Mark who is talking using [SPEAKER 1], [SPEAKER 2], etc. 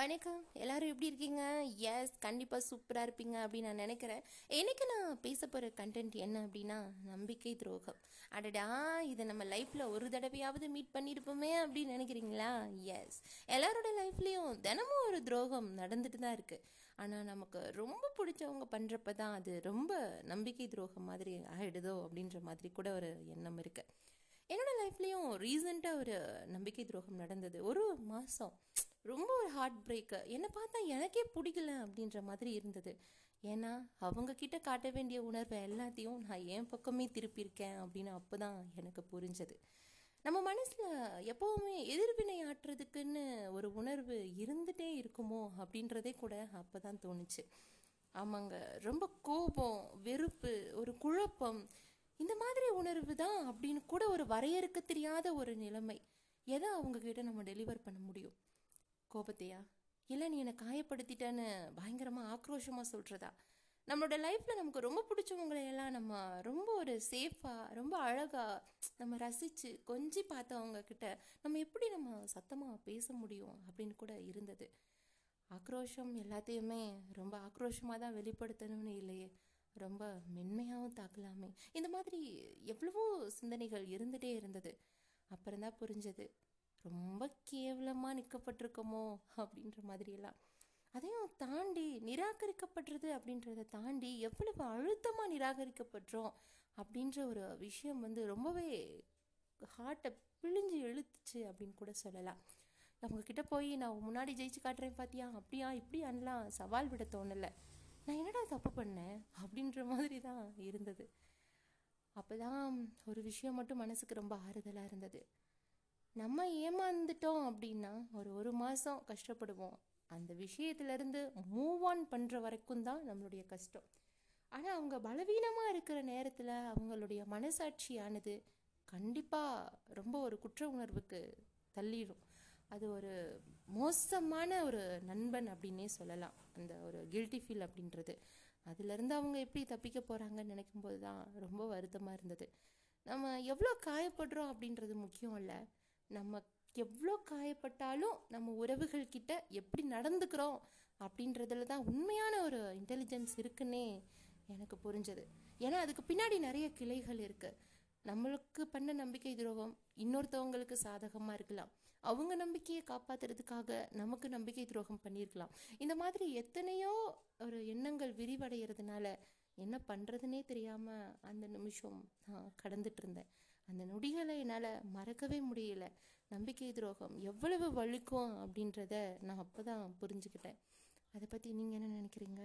[SPEAKER 1] வணக்கம். எல்லாரும் எப்படி இருக்கீங்க? எஸ் கண்டிப்பாக சூப்பராக இருப்பீங்க அப்படின்னு நான் நினைக்கிறேன். எனக்கு நான் பேச போகிற கண்டென்ட் என்ன அப்படின்னா நம்பிக்கை துரோகம். அடடா இதை நம்ம லைஃப்பில் ஒரு தடவையாவது மீட் பண்ணியிருப்போமே அப்படின்னு நினைக்கிறீங்களா? எஸ் எல்லாரோட லைஃப்லேயும் தினமும் ஒரு துரோகம் நடந்துட்டு தான் இருக்குது ஆனால் நமக்கு ரொம்ப பிடிச்சவங்க பண்ணுறப்ப தான் அது ரொம்ப நம்பிக்கை துரோகம் மாதிரி ஆகிடுதோ அப்படின்ற மாதிரி கூட ஒரு எண்ணம் இருக்குது என்னோட லைஃப்லேயும் ரீசெண்டாக ஒரு நம்பிக்கை துரோகம் நடந்தது. ஒரு மாதம் ரொம்ப ஒரு ஹார்ட் பிரேக்கு என்னை பார்த்தா எனக்கே பிடிக்கல அப்படின்ற மாதிரி இருந்தது. ஏன்னா அவங்கக்கிட்ட காட்ட வேண்டிய உணர்வை எல்லாத்தையும் நான் என் பக்கமே திருப்பியிருக்கேன் அப்படின்னு அப்போ தான் எனக்கு புரிஞ்சது. நம்ம மனசில் எப்போவுமே எதிர்வினை ஆற்றுறதுக்குன்னு ஒரு உணர்வு இருந்துகிட்டே இருக்குமோ அப்படின்றதே கூட அப்போ தான் தோணுச்சு. ஆமாங்க. ரொம்ப கோபம் வெறுப்பு ஒரு குழப்பம் இந்த மாதிரி உணர்வு தான் அப்படின்னு கூட ஒரு வரையறுக்க தெரியாத ஒரு நிலைமை. எதை அவங்கக்கிட்ட நம்ம டெலிவர் பண்ண முடியும்? கோபத்தையா? இல்லை நீ என்னை காயப்படுத்திட்டேன்னு பயங்கரமாக ஆக்ரோஷமாக சொல்கிறதா நம்மளோட லைஃப்பில் நமக்கு ரொம்ப பிடிச்சவங்களையெல்லாம் நம்ம ரொம்ப ஒரு சேஃபாக ரொம்ப அழகாக நம்ம ரசித்து கொஞ்சி பார்த்தவங்கக்கிட்ட நம்ம எப்படி நம்ம சத்தமாக பேச முடியும்? அப்படின்னு கூட இருந்தது. ஆக்ரோஷம் எல்லாத்தையுமே ரொம்ப ஆக்ரோஷமாக தான் வெளிப்படுத்தணும்னு இல்லையே ரொம்ப மென்மையாகவும் தாக்கலாமே. இந்த மாதிரி எவ்வளவோ சிந்தனைகள் இருந்துகிட்டே இருந்தது. அப்புறம் தான் புரிஞ்சது. ரொம்ப கேவலமாக நிற்கப்பட்டிருக்கோமோ அப்படின்ற மாதிரியெல்லாம். அதையும் தாண்டி நிராகரிக்கப்படுறது அப்படின்றத தாண்டி எவ்வளவு அழுத்தமாக நிராகரிக்கப்படுறோம் அப்படின்ற ஒரு விஷயம் வந்து ரொம்பவே ஹார்ட்டை பிழிஞ்சு இழுத்துச்சு அப்படின்னு கூட சொல்லலாம். அவங்கக்கிட்ட போய் நான் முன்னாடி ஜெயிச்சு காட்டுறேன் பார்த்தியா அப்படியா? இப்படி அண்ணலாம் சவால் விட தோணலை. நான் என்னடா தப்பு பண்ணேன்? அப்படின்ற மாதிரி தான் இருந்தது. அப்போ தான் ஒரு விஷயம் மட்டும் மனசுக்கு ரொம்ப ஆறுதலாக இருந்தது. நம்ம ஏமாந்துட்டோம் அப்படின்னா ஒரு ஒரு மாதம் கஷ்டப்படுவோம். அந்த விஷயத்துலேருந்து மூவ் ஆன் பண்ணுற வரைக்கும் தான் நம்மளுடைய கஷ்டம். ஆனால் அவங்க பலவீனமாக இருக்கிற நேரத்தில் அவங்களுடைய மனசாட்சியானது கண்டிப்பாக ரொம்ப ஒரு குற்ற உணர்வுக்கு தள்ளிடும் அது ஒரு மோசமான ஒரு நண்பன் அப்படின்னே சொல்லலாம். அந்த ஒரு கில்ட்டி ஃபீல் அப்படின்றது. அதுலேருந்து அவங்க எப்படி தப்பிக்க போகிறாங்கன்னு நினைக்கும்போது தான் ரொம்ப வருத்தமாக இருந்தது. நம்ம எவ்வளோ காயப்படுறோம் அப்படின்றது முக்கியம் இல்லை. நம்ம எவ்வளோ காயப்பட்டாலும் நம்ம உறவுகள்கிட்ட எப்படி நடந்துக்கிறோம் அப்படின்றதுல தான் உண்மையான ஒரு இன்டெலிஜென்ஸ் இருக்குன்னே எனக்கு புரிஞ்சது. ஏன்னா அதுக்கு பின்னாடி நிறைய கிளைகள் இருக்குது நம்மளுக்கு பண்ண நம்பிக்கை துரோகம் இன்னொருத்தவங்களுக்கு சாதகமாக இருக்கலாம். அவங்க நம்பிக்கையை காப்பாத்துறதுக்காக நமக்கு நம்பிக்கை துரோகம் பண்ணியிருக்கலாம். இந்த மாதிரி எத்தனையோ ஒரு எண்ணங்கள் விரிவடைகிறதுனால என்ன பண்ணுறதுனே தெரியாமல் அந்த நிமிஷம் நான் கடந்துட்டு இருந்தேன். அந்த நொடிகளை என்னால் மறக்கவே முடியல. நம்பிக்கை துரோகம் எவ்வளவு வலிக்கும் அப்படின்றத நான் அப்போ தான் புரிஞ்சுக்கிட்டேன். அதை பற்றி நீங்கள் என்ன நினைக்கிறீங்க?